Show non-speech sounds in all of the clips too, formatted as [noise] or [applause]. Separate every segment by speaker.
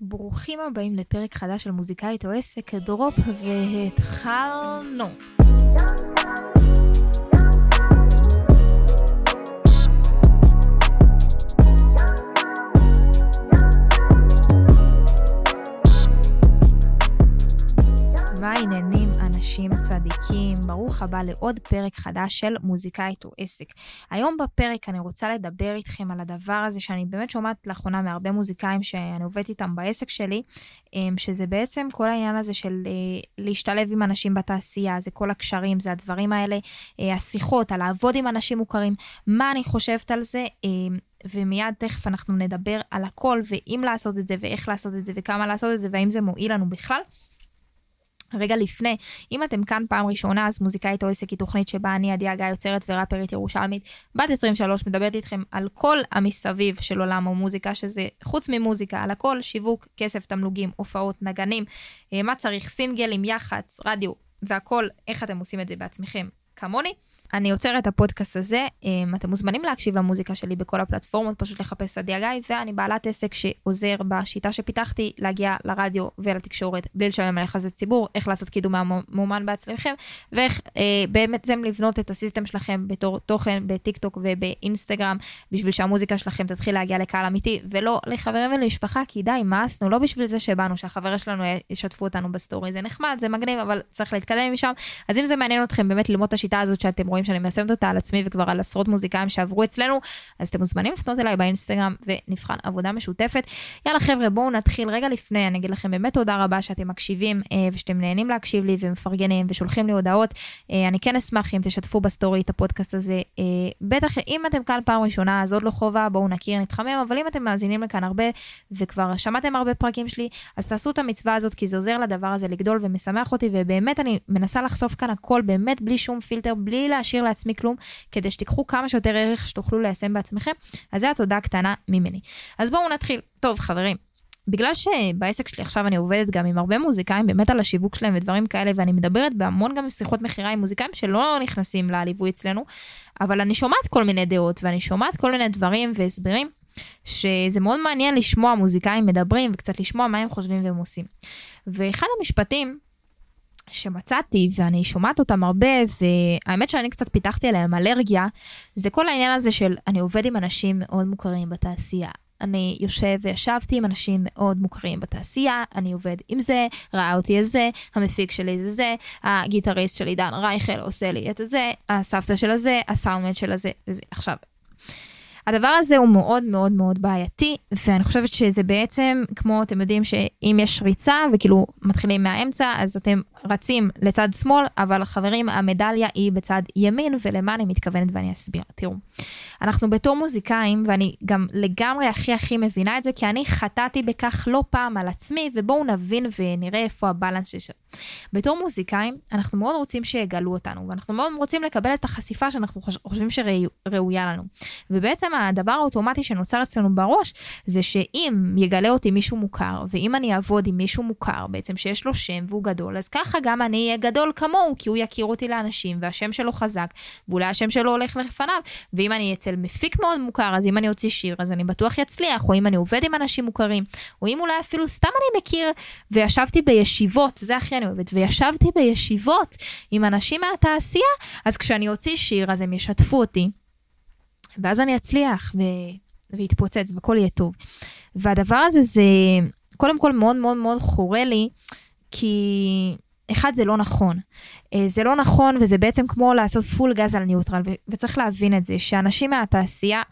Speaker 1: ברוכים הבאים לפרק חדש של מוזיקאית או עסק, דרופ והתחלנו. מה העניינים, אנשים צדיקים? ברוך הבא לעוד פרק חדש של מוזיקאית או עסק. היום בפרק אני רוצה לדבר איתכם על הדבר הזה שאני באמת שומעת לאחרונה מהרבה מוזיקאים שאני עובדת איתם בעסק שלי, אמ, שזה בעצם כל העניין הזה של אה, להשתלב עם אנשים בתעשייה, זה כל הקשרים, זה הדברים האלה, אה, השיחות, על לעבוד עם אנשים מוכרים, מה אני חושבת על זה. אמ, ומיד תכף אנחנו נדבר על הכל, ואם לעשות את זה, ואיך לעשות את זה, וכמה לעשות את זה, והאם זה מועיל לנו בכלל. רגע לפני, אם אתם כאן פעם ראשונה, אז מוזיקאית או עסק היא תוכנית שבה אני, עדי הגיא, יוצרת וראפרית ירושלמית, בת 23, מדברת איתכם על כל המסביב של עולם המוזיקה, שזה חוץ ממוזיקה, על הכל, שיווק, כסף, תמלוגים, הופעות, נגנים, אה, מה צריך, סינגלים, יח"צ, רדיו, והכל, איך אתם עושים את זה בעצמכם, כמוני. אני עוצרת את הפודקאסט הזה, אמ, אתם מוזמנים להקשיב למוזיקה שלי בכל הפלטפורמות, פשוט לחפש עדי הגיא, ואני בעלת עסק שעוזר בשיטה שפיתחתי להגיע לרדיו ולתקשורת בלי לשלם על יחסי ציבור, איך לעשות קידום מאומן בעצמכם, ואיך אה, באמת זה לבנות את הסיסטם שלכם בתור תוכן בטיק טוק ובאינסטגרם, בשביל שהמוזיקה שלכם תתחיל להגיע לקהל אמיתי, ולא לחברים ולמשפחה, כי די, מאסנו, לא בשביל זה שבאנו, שהחברים שלנו ישתפו אותנו בסטורי, זה נחמד, זה מגניב, אבל צריך להתקדם משם. אז אם זה מעניין אתכם באמת ללמוד את השיטה הזאת שאתם רואים שאני מיישמת אותה על עצמי וכבר על עשרות מוזיקאים שעברו אצלנו, אז אתם מוזמנים לפנות אליי באינסטגרם ונבחן עבודה משותפת. יאללה חבר'ה, בואו נתחיל רגע לפני, אני אגיד לכם באמת תודה רבה שאתם מקשיבים אה, ושאתם נהנים להקשיב לי ומפרגנים ושולחים לי הודעות. אה, אני כן אשמח אם תשתפו בסטורי את הפודקאסט הזה. אה, בטח אם אתם כאן פעם ראשונה, אז עוד לא חובה, בואו נכיר, נתחמם, אבל אם אתם מאזינים לכאן הרבה וכבר שמעתם הרבה פרקים שלי, אז תעשו את המצווה הזאת כי זה עוזר לדבר הזה לגדול ומשמח אותי, ובאמת אני מנסה לחשוף כאן הכל באמת בלי שום פילטר, בלי להשאיר לעצמי כלום, כדי שתיקחו כמה שיותר ערך שתוכלו ליישם בעצמכם. אז זו התודה קטנה ממני. אז בואו נתחיל. טוב, חברים. בגלל שבעסק שלי עכשיו אני עובדת גם עם הרבה מוזיקאים באמת על השיווק שלהם ודברים כאלה, ואני מדברת בהמון גם עם שיחות מכירה עם מוזיקאים שלא נכנסים לליווי אצלנו, אבל אני שומעת כל מיני דעות ואני שומעת כל מיני דברים והסברים, שזה מאוד מעניין לשמוע מוזיקאים מדברים וקצת לשמוע מה הם חושבים והם עושים. ואחד המשפטים שמצאתי ואני שומעת אותם הרבה והאמת שאני קצת פיתחתי עליהם אלרגיה זה כל העניין הזה של אני עובד עם אנשים מאוד מוכרים בתעשייה. אני יושב וישבתי עם אנשים מאוד מוכרים בתעשייה, אני עובד עם זה, ראה אותי איזה, המפיק שלי זה זה, הגיטריסט שלי דן רייכל עושה לי את זה, הסבתא של הזה, הסאונדמן של הזה וזה. עכשיו, הדבר הזה הוא מאוד מאוד מאוד בעייתי, ואני חושבת שזה בעצם, כמו אתם יודעים שאם יש ריצה וכאילו מתחילים מהאמצע, אז אתם רצים לצד שמאל, אבל חברים, המדליה היא בצד ימין, ולמה אני מתכוונת ואני אסביר. תראו, אנחנו בתור מוזיקאים, ואני גם לגמרי הכי הכי מבינה את זה, כי אני חטאתי בכך לא פעם על עצמי, ובואו נבין ונראה איפה הבלנס שיש. בתור מוזיקאים, אנחנו מאוד רוצים שיגלו אותנו, ואנחנו מאוד רוצים לקבל את החשיפה שאנחנו חושבים שראויה לנו. ובעצם הדבר האוטומטי שנוצר אצלנו בראש, זה שאם יגלה אותי מישהו מוכר, ואם אני אעבוד עם מישהו מוכר, בעצם שיש לו שם והוא גדול, אז ככה גם אני אהיה גדול כמוהו, כי הוא יכיר אותי לאנשים, והשם שלו חזק, ואולי השם שלו הולך לפניו, ואם אני אצל מפיק מאוד מוכר, אז אם אני אוציא שיר, אז אני בטוח יצליח, או אם אני עובד עם אנשים מוכרים, או אם אולי אפילו סתם אני מכיר, וישבתי בישיבות, זה הכי אני אוהבת, וישבתי בישיבות עם אנשים מהתעשייה, אז כשאני אוציא שיר, אז הם ישתפו אותי, ואז אני אצליח, ו... ויתפוצץ, והכל יהיה טוב. והדבר הזה זה, קודם כל מאוד מאוד מאוד חורה לי, כי אחד, זה לא נכון. אה, זה לא נכון, וזה בעצם כמו לעשות פול גז על ניוטרל, וצריך להבין את זה, שאנשים מהתעשייה,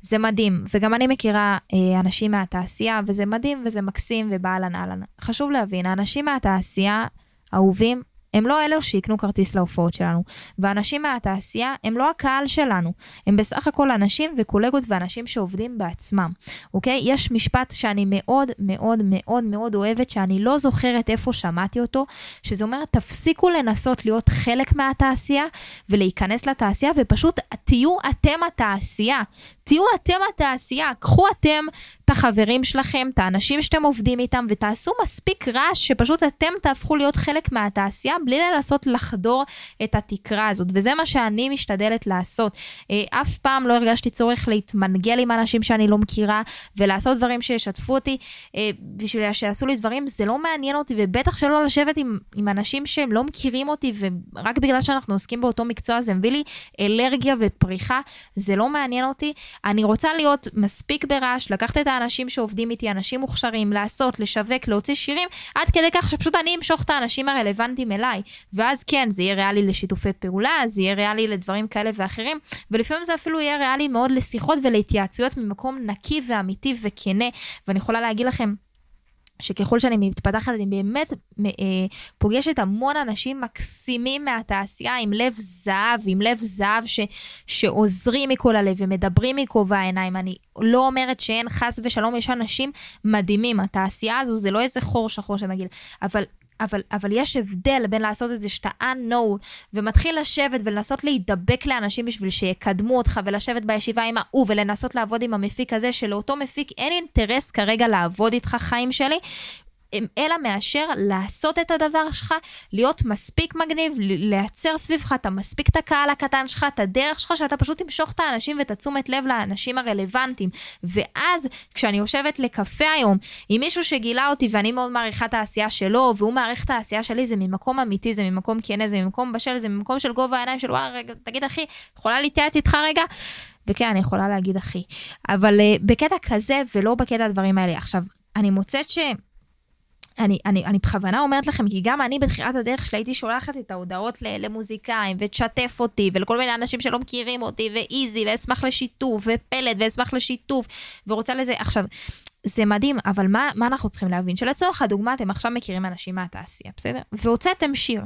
Speaker 1: זה מדהים, וגם אני מכירה אה, אנשים מהתעשייה, וזה מדהים, וזה מקסים, ובאהלן אהלן. חשוב להבין, האנשים מהתעשייה, אהובים, הם לא אלו שיקנו כרטיס להופעות שלנו. ואנשים מהתעשייה הם לא הקהל שלנו, הם בסך הכל אנשים וקולגות ואנשים שעובדים בעצמם, אוקיי? יש משפט שאני מאוד מאוד מאוד מאוד אוהבת, שאני לא זוכרת איפה שמעתי אותו, שזה אומר, תפסיקו לנסות להיות חלק מהתעשייה ולהיכנס לתעשייה, ופשוט תהיו אתם התעשייה. תהיו אתם התעשייה, קחו אתם את החברים שלכם, את האנשים שאתם עובדים איתם, ותעשו מספיק רעש שפשוט אתם תהפכו להיות חלק מהתעשייה בלי לנסות לחדור את התקרה הזאת, וזה מה שאני משתדלת לעשות. אה, אף פעם לא הרגשתי צורך להתמנגל עם אנשים שאני לא מכירה, ולעשות דברים שישתפו אותי, אה, בשביל שיעשו לי דברים, זה לא מעניין אותי, ובטח שלא לשבת עם, עם אנשים שהם לא מכירים אותי, ורק בגלל שאנחנו עוסקים באותו מקצוע, זה מביא לי אלרגיה ופריחה, זה לא מעניין אותי. אני רוצה להיות מספיק ברעש, לקחת את האנשים שעובדים איתי, אנשים מוכשרים, לעשות, לשווק, להוציא שירים, עד כדי כך שפשוט אני אמשוך את האנשים הרלוונטיים אליי. ואז כן, זה יהיה ריאלי לשיתופי פעולה, זה יהיה ריאלי לדברים כאלה ואחרים, ולפעמים זה אפילו יהיה ריאלי מאוד לשיחות ולהתייעצויות ממקום נקי ואמיתי וכנה. ואני יכולה להגיד לכם, שככל שאני מתפתחת, אני באמת אה, פוגשת המון אנשים מקסימים מהתעשייה עם לב זהב, עם לב זהב ש, שעוזרים מכל הלב ומדברים מכובע העיניים. אני לא אומרת שאין חס ושלום, יש אנשים מדהימים. התעשייה הזו זה לא איזה חור שחור שמגיע, אבל אבל, אבל יש הבדל בין לעשות את זה שאתה unknown ומתחיל לשבת ולנסות להידבק לאנשים בשביל שיקדמו אותך ולשבת בישיבה עם ההוא ולנסות לעבוד עם המפיק הזה שלאותו מפיק אין אינטרס כרגע לעבוד איתך חיים שלי אלא מאשר לעשות את הדבר שלך, להיות מספיק מגניב, לייצר סביבך את המספיק את הקהל הקטן שלך, את הדרך שלך, שאתה פשוט תמשוך את האנשים ואת התשומת לב לאנשים הרלוונטיים. ואז, כשאני יושבת לקפה היום עם מישהו שגילה אותי ואני מאוד מעריכה את העשייה שלו, והוא מעריך את העשייה שלי, זה ממקום אמיתי, זה ממקום כנה, זה ממקום בשל, זה ממקום של גובה העיניים של וואלה, רגע, תגיד אחי, יכולה להתייעץ איתך רגע? וכן, אני יכולה להגיד אחי. אבל uh, בקטע כזה ולא בקטע הדברים האלה. עכשיו, אני מוצאת ש... אני, אני, אני בכוונה אומרת לכם, כי גם אני בתחילת הדרך שלי הייתי שולחת את ההודעות למוזיקאים, ותשתף אותי, ולכל מיני אנשים שלא מכירים אותי, ואיזי, ואשמח לשיתוף, ופלט, ואשמח לשיתוף, ורוצה לזה. עכשיו, זה מדהים, אבל מה, מה אנחנו צריכים להבין? שלצורך הדוגמה, אתם עכשיו מכירים אנשים מהתעשייה, בסדר? והוצאתם שיר,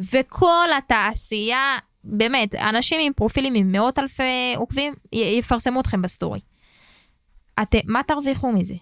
Speaker 1: וכל התעשייה, באמת, אנשים עם פרופילים עם מאות אלפי עוקבים, יפרסמו אתכם בסטורי. את, מה תרוויחו מזה?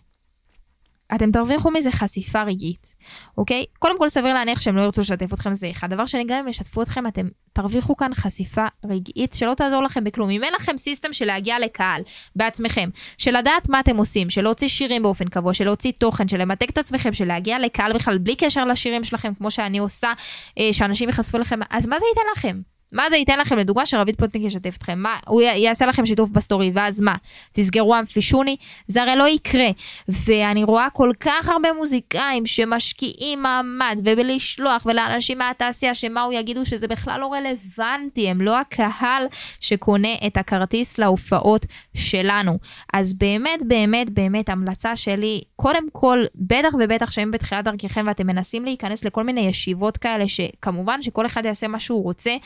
Speaker 1: אתם תרוויחו מזה חשיפה רגעית, אוקיי? קודם כל סביר להניח שהם לא ירצו לשתף אתכם זה אחד. דבר שני, גם אם ישתפו אתכם, אתם תרוויחו כאן חשיפה רגעית שלא תעזור לכם בכלום. אם אין לכם system של להגיע לקהל בעצמכם, של לדעת מה אתם עושים, של להוציא שירים באופן קבוע, של להוציא תוכן, של למתג את עצמכם, של להגיע לקהל בכלל בלי קשר לשירים שלכם, כמו שאני עושה, אה, שאנשים ייחשפו לכם, אז מה זה ייתן לכם? מה זה ייתן לכם לדוגמה שרביד פלוטניק ישתף אתכם? מה, הוא יעשה לכם שיתוף בסטורי, ואז מה? תסגרו אמפי שוני? זה הרי לא יקרה. ואני רואה כל כך הרבה מוזיקאים שמשקיעים מאמץ ובלשלוח לאנשים מהתעשייה שמה הוא יגידו שזה בכלל לא רלוונטי, הם לא הקהל שקונה את הכרטיס להופעות שלנו. אז באמת, באמת, באמת, המלצה שלי, קודם כל, בטח ובטח שהם בתחילת דרככם ואתם מנסים להיכנס לכל מיני ישיבות כאלה, שכמובן שכל אחד יעשה מה שהוא רוצה.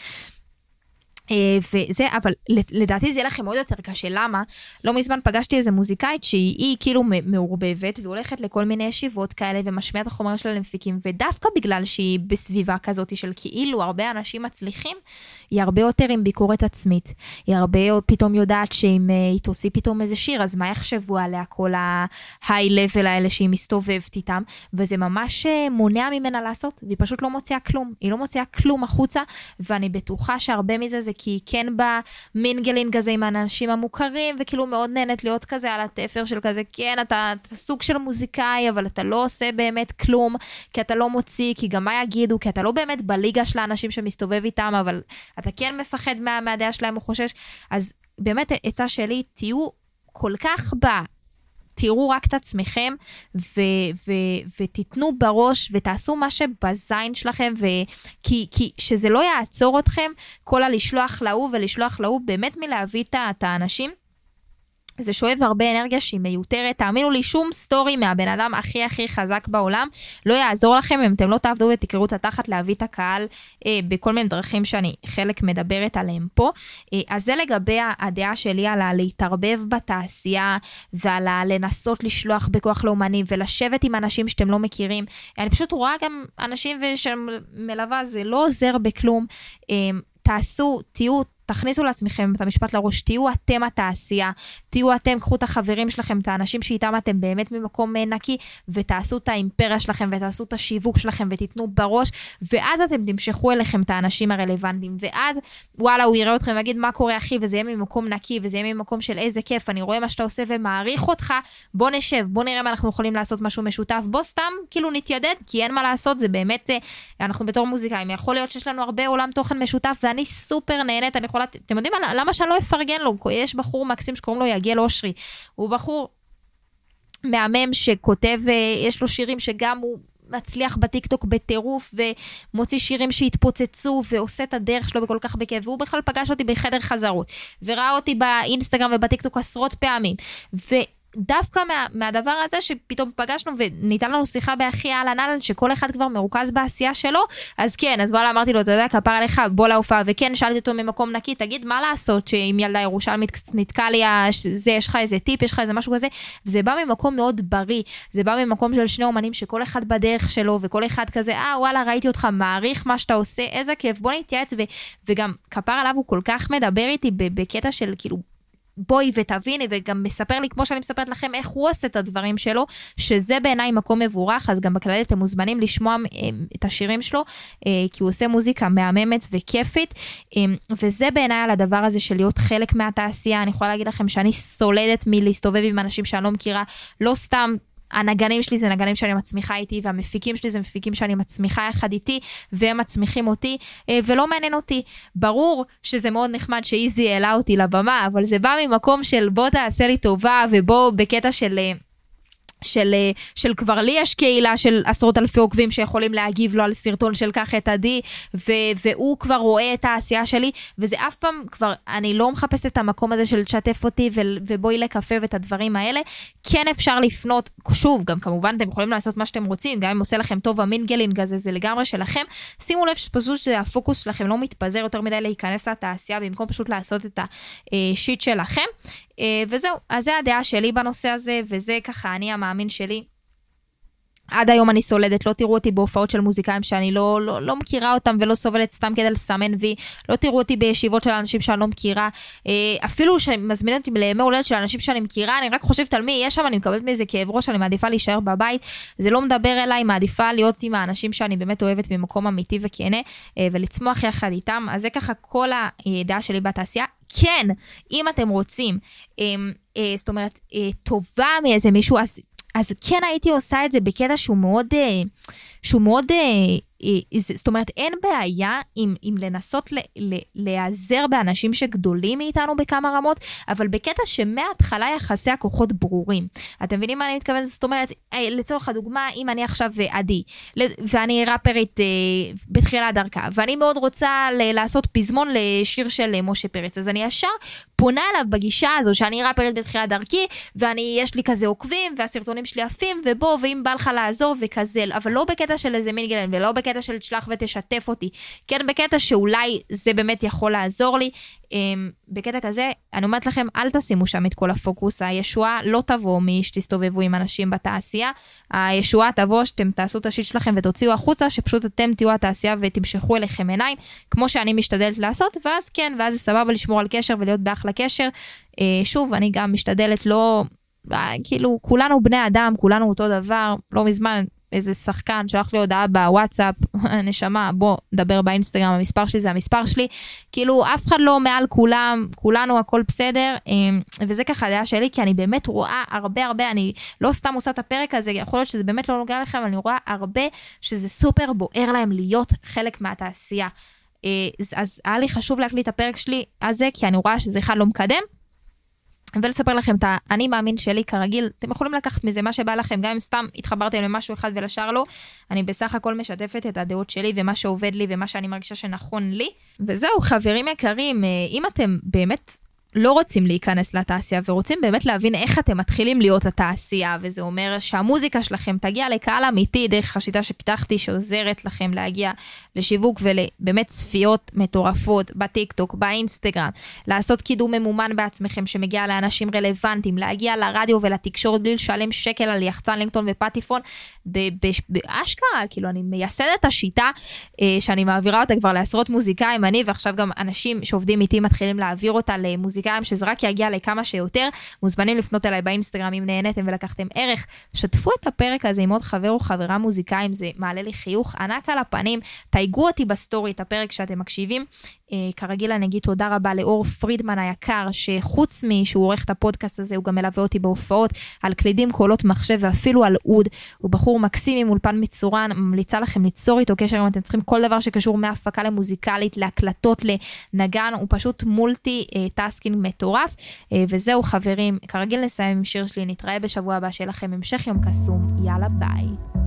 Speaker 1: אה, וזה, אבל לדעתי זה יהיה לכם עוד יותר קשה, למה? לא מזמן פגשתי איזה מוזיקאית שהיא כאילו מעורבבת, והיא הולכת לכל מיני ישיבות כאלה ומשמיעה את החומרים שלה למפיקים, ודווקא בגלל שהיא בסביבה כזאת של כאילו הרבה אנשים מצליחים, היא הרבה יותר עם ביקורת עצמית. היא הרבה פתאום יודעת שאם אה, היא תוציא פתאום איזה שיר, אז מה יחשבו עליה כל level האלה שהיא מסתובבת איתם, וזה ממש אה, מונע ממנה לעשות, והיא פשוט לא מוציאה כלום. היא לא מוציאה כלום החוצה, ואני בטוחה שהרבה מזה זה כי היא כן במינגלינג הזה עם האנשים המוכרים, וכאילו מאוד נהנית להיות כזה על התפר של כזה, כן, אתה, אתה סוג של מוזיקאי, אבל אתה לא עושה באמת כלום, כי אתה לא מוציא, כי גם מה יגידו, כי אתה לא באמת בליגה של האנשים שמסתובב איתם, אבל אתה כן מפחד מה, מהדעה שלהם או חושש. אז באמת, עצה שלי, תהיו כל כך ב... תראו רק את עצמכם ו- ו- ותיתנו בראש ותעשו מה שבזין שלכם, ו- כי, כי שזה לא יעצור אתכם, כל הלשלוח להוא ולשלוח להוא, באמת מלהביא את האנשים. זה שואב הרבה אנרגיה שהיא מיותרת. תאמינו לי, שום סטורי מהבן אדם הכי הכי חזק בעולם לא יעזור לכם אם אתם לא תעבדו ותקראו את התחת להביא את הקהל אה, בכל מיני דרכים שאני חלק מדברת עליהם פה. אה, אז זה לגבי הדעה שלי על הלהתערבב בתעשייה ועל הלנסות לשלוח בכוח לאומני ולשבת עם אנשים שאתם לא מכירים. אני פשוט רואה גם אנשים שמלווה, זה לא עוזר בכלום. אה, תעשו, תהיו תכניסו לעצמכם את המשפט לראש, תהיו אתם התעשייה, תהיו אתם, קחו את החברים שלכם, את האנשים שאיתם אתם באמת ממקום אה, נקי, ותעשו את האימפריה שלכם, ותעשו את השיווק שלכם, ותיתנו בראש, ואז אתם תמשכו אליכם את האנשים הרלוונטיים, ואז וואלה, הוא יראה אתכם ויגיד, מה קורה אחי, וזה יהיה ממקום נקי, וזה יהיה ממקום של איזה כיף, אני רואה מה שאתה עושה ומעריך אותך, בוא נשב, בוא נראה מה אנחנו יכולים לעשות משהו משותף, בוא סתם כאילו נתיידד, כי אין מה לעשות, זה באמת, אה, אנחנו בתור מוזיקאים, יכול להיות שיש לנו הרבה עולם תוכן משותף, ואני סופר נהנית, אני יכולה, אתם יודעים מה, למה שאני לא אפרגן לו? יש בחור מקסים שקוראים לו יגיל אושרי, הוא בחור מהמם שכותב, אה, יש לו שירים שגם הוא... מצליח בטיקטוק בטירוף ומוציא שירים שהתפוצצו ועושה את הדרך שלו בכל כך בכיף והוא בכלל פגש אותי בחדר חזרות וראה אותי באינסטגרם ובטיקטוק עשרות פעמים ו... דווקא מה, מהדבר הזה שפתאום פגשנו וניתן לנו שיחה בהכי אהלן אהלן שכל אחד כבר מרוכז בעשייה שלו, אז כן, אז וואלה אמרתי לו, אתה יודע, כפר עליך, בוא להופעה, וכן, שאלתי אותו ממקום נקי, תגיד, מה לעשות שאם ילדה ירושלמית נתקע לי, זה, יש לך איזה טיפ, יש לך איזה משהו כזה, וזה בא ממקום מאוד בריא, זה בא ממקום של שני אומנים שכל אחד בדרך שלו, וכל אחד כזה, אה, וואלה, ראיתי אותך, מעריך מה שאתה עושה, איזה כיף, בוא נתייעץ, ו, וגם כפר עליו הוא כל כך מדבר איתי בקטע של כאילו, בואי ותביני, וגם מספר לי, כמו שאני מספרת לכם, איך הוא עושה את הדברים שלו, שזה בעיניי מקום מבורך, אז גם בכללי אתם מוזמנים לשמוע אה, את השירים שלו, אה, כי הוא עושה מוזיקה מהממת וכיפית, אה, וזה בעיניי על הדבר הזה של להיות חלק מהתעשייה. אני יכולה להגיד לכם שאני סולדת מלהסתובב עם אנשים שאני לא מכירה, לא סתם הנגנים שלי זה נגנים שאני מצמיחה איתי, והמפיקים שלי זה מפיקים שאני מצמיחה יחד איתי, והם מצמיחים אותי, אה, ולא מעניין אותי. ברור שזה מאוד נחמד שאיזי העלה אותי לבמה, אבל זה בא ממקום של בוא תעשה לי טובה, ובוא בקטע של... אה, של, אה, של כבר לי יש קהילה של עשרות אלפי עוקבים שיכולים להגיב לו על סרטון של קח את עדי, ו, והוא כבר רואה את העשייה שלי, וזה אף פעם כבר, אני לא מחפשת את המקום הזה של תשתף אותי ו, ובואי לקפה ואת הדברים האלה. כן אפשר לפנות, שוב, גם כמובן אתם יכולים לעשות מה שאתם רוצים, גם אם עושה לכם טוב המינגלינג הזה, זה לגמרי שלכם. שימו לב שפשוט שהפוקוס שלכם לא מתפזר יותר מדי להיכנס לתעשייה, במקום פשוט לעשות את השיט שלכם. אה, וזהו, אז זה הדעה שלי בנושא הזה, וזה ככה אני המאמין שלי. עד היום אני סולדת, לא תראו אותי בהופעות של מוזיקאים שאני לא, לא, לא מכירה אותם ולא סובלת סתם כדי לסמן וי, לא תראו אותי בישיבות של אנשים שאני לא מכירה, אה, אפילו שמזמינים אותי לימי הולדת של אנשים שאני מכירה, אני רק חושבת על מי יש שם, אני מקבלת מאיזה כאב ראש, אני מעדיפה להישאר בבית, זה לא מדבר אליי, מעדיפה להיות עם האנשים שאני באמת אוהבת ממקום אמיתי וכנה, אה, ולצמוח יחד איתם, אז זה ככה כל הדעה שלי בתעשייה. כן, אם אתם רוצים, אה, זאת אומרת, טובה מאיזה מישהו, אז אז כן הייתי עושה את זה בקטע שהוא מאוד, אה, שהוא מאוד אה, זאת אומרת, אין בעיה עם, עם לנסות ל, ל, להיעזר באנשים שגדולים מאיתנו בכמה רמות, אבל בקטע שמההתחלה יחסי הכוחות ברורים. אתם מבינים מה אני מתכוונת? זאת אומרת, אה, לצורך הדוגמה, אם אני עכשיו עדי, ואני ראפרית אה, בתחילת דרכה, ואני מאוד רוצה ל- לעשות פזמון לשיר של משה פרץ, אז אני ישר פונה אליו בגישה הזו שאני ראפרית בתחילת דרכי, ואני, יש לי כזה עוקבים, והסרטונים שלי עפים, ובוא, ואם בא לך לעזור וכזה, אבל לא בקטע של איזה מינגלן, ולא בקטע... בקטע של תשלח ותשתף אותי, כן בקטע שאולי זה באמת יכול לעזור לי. Um, בקטע כזה, אני אומרת לכם, אל תשימו שם את כל הפוקוס, הישועה לא תבוא משתסתובבו עם אנשים בתעשייה, הישועה תבוא שאתם תעשו את השיט שלכם ותוציאו החוצה, שפשוט אתם תהיו התעשייה ותמשכו אליכם עיניים, כמו שאני משתדלת לעשות, ואז כן, ואז זה סבבה לשמור על קשר ולהיות באחלה קשר. Uh, שוב, אני גם משתדלת לא... אה, כאילו כולנו בני אדם, כולנו אותו דבר, לא מזמן איזה שחקן שלח לי הודעה בוואטסאפ, [laughs] נשמה, בוא, דבר באינסטגרם, המספר שלי זה המספר שלי. כאילו, אף אחד לא מעל כולם, כולנו הכל בסדר, אמ, וזה ככה הדעה שלי, כי אני באמת רואה הרבה הרבה, אני לא סתם עושה את הפרק הזה, יכול להיות שזה באמת לא נוגע לכם, אבל אני רואה הרבה שזה סופר בוער להם להיות חלק מהתעשייה. אה, אז היה לי חשוב להקליט את הפרק שלי הזה, כי אני רואה שזה אחד לא מקדם. ולספר לכם את האני מאמין שלי כרגיל, אתם יכולים לקחת מזה מה שבא לכם, גם אם סתם התחברתם למשהו אחד ולשאר לא, אני בסך הכל משתפת את הדעות שלי ומה שעובד לי ומה שאני מרגישה שנכון לי. וזהו, חברים יקרים, אה, אם אתם באמת לא רוצים להיכנס לתעשייה ורוצים באמת להבין איך אתם מתחילים להיות התעשייה, וזה אומר שהמוזיקה שלכם תגיע לקהל אמיתי דרך השיטה שפיתחתי, שעוזרת לכם להגיע לשיווק ולבאמת צפיות מטורפות בטיקטוק, באינסטגרם, לעשות קידום ממומן בעצמכם שמגיע לאנשים רלוונטיים, להגיע לרדיו ולתקשורת בלי לשלם שקל על יחצן לינקטון ופטיפון, באשכרה, כאילו אני מייסדת את השיטה אה, שאני מעבירה אותה כבר לעשרות מוזיקאים, אני ועכשיו גם אנשים שעובדים איתי מתחילים להעביר אותה למוזיקאים, שזה רק יגיע לכמה שיותר, מוזמנים לפנות אליי באינסטגרם אם נהניתם ולקחתם ערך. שתפו את הפרק הזה עם עוד חבר או חברה מוזיקאים, זה מעלה לי חיוך ענק על הפנים, תייגו אותי בסטורי את הפרק שאתם מקשיבים. אה, כרגיל אני אגיד תודה רבה לאור פרידמן היקר, שחוץ משהוא עורך את הפודקאסט הזה, הוא גם מלווה אותי בהופעות על קלידים, קולות, מחשב ואפילו על עוד. הוא בחור מקסים עם אולפן מצוין, ממליצה לכם ליצור איתו קשר אם אתם צריכים כל דבר שקשור מהפקה למוזיקלית, להקלטות, לנגן, הוא פשוט multi אה, tasking מטורף. אה, וזהו חברים, כרגיל נסיים עם שיר שלי, נתראה בשבוע הבא, שיהיה לכם המשך יום קסום, יאללה ביי.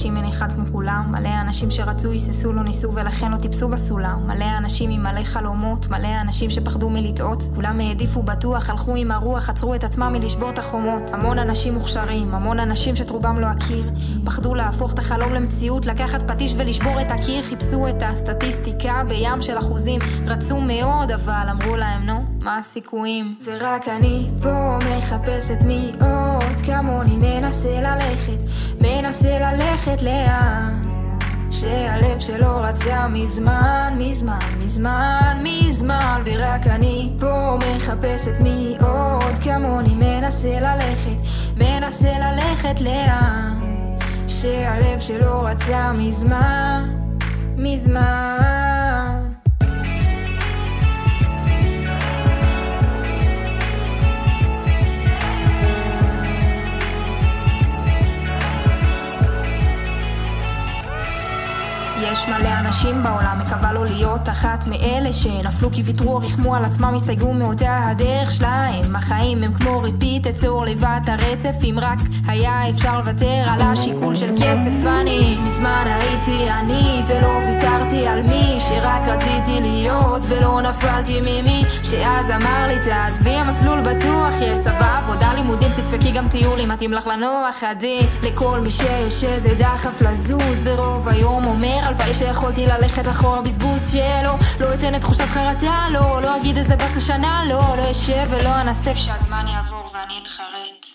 Speaker 1: מלא אנשים אין אחד כמו כולם, מלא אנשים שרצו, היססו, לא ניסו ולכן לא טיפסו בסולם, מלא אנשים עם מלא חלומות, מלא אנשים שפחדו מלטעות, כולם העדיפו בטוח, הלכו עם הרוח, עצרו את עצמם מלשבור את החומות, המון אנשים מוכשרים, המון אנשים שאת רובם לא אכיר, פחדו להפוך את החלום למציאות, לקחת פטיש ולשבור את הקיר, חיפשו את הסטטיסטיקה בים של אחוזים, רצו מאוד אבל אמרו להם נו, מה הסיכויים? ורק אני פה מחפשת מי עוד כמוני מנסה ללכת מנסה ללכת לאן? שהלב שלו רצה מזמן, מזמן, מזמן, מזמן ורק אני פה מחפשת מי עוד כמוני מנסה ללכת, מנסה ללכת לאן? שהלב שלו רצה מזמן, מזמן מלא אנשים בעולם, מקווה לא להיות אחת מאלה שנפלו כי ויתרו או ריחמו על עצמם, הסתייגו מאותה הדרך שלהם. החיים הם כמו repeat, אצור לבד הרצף, אם רק היה אפשר לוותר על השיקול של כסף. אני מזמן הייתי אני, ולא ויתרתי על מי שרק רציתי להיות, ולא נפלתי ממי שאז אמר לי תעזבי המסלול בטוח, יש צבא, עבודה, לימודים, תדפקי גם טיול אם מתאים לך לנוח עדי. לכל מי שיש איזה דחף לזוז, ורוב היום אומר הלוואי שיכולתי ללכת אחורה בזבוז שלא לא אתן את תחושת חרטה, לא, לא אגיד איזה באס השנה, לא, לא אשב ולא אנסה. כשהזמן יעבור ואני אתחרט.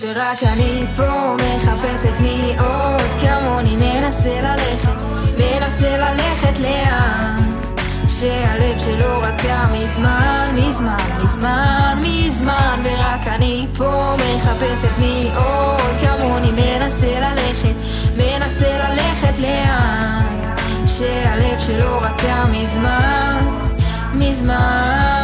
Speaker 1: ורק אני פה מחפשת מי עוד כמוני מנסה ללכת, מנסה ללכת לאן שהלב שלו רצה מזמן, מזמן, מזמן, מזמן ורק אני פה מחפשת מי עוד כמוני מנסה ללכת, מנסה ללכת לאן שהלב שלו רצה מזמן, מזמן.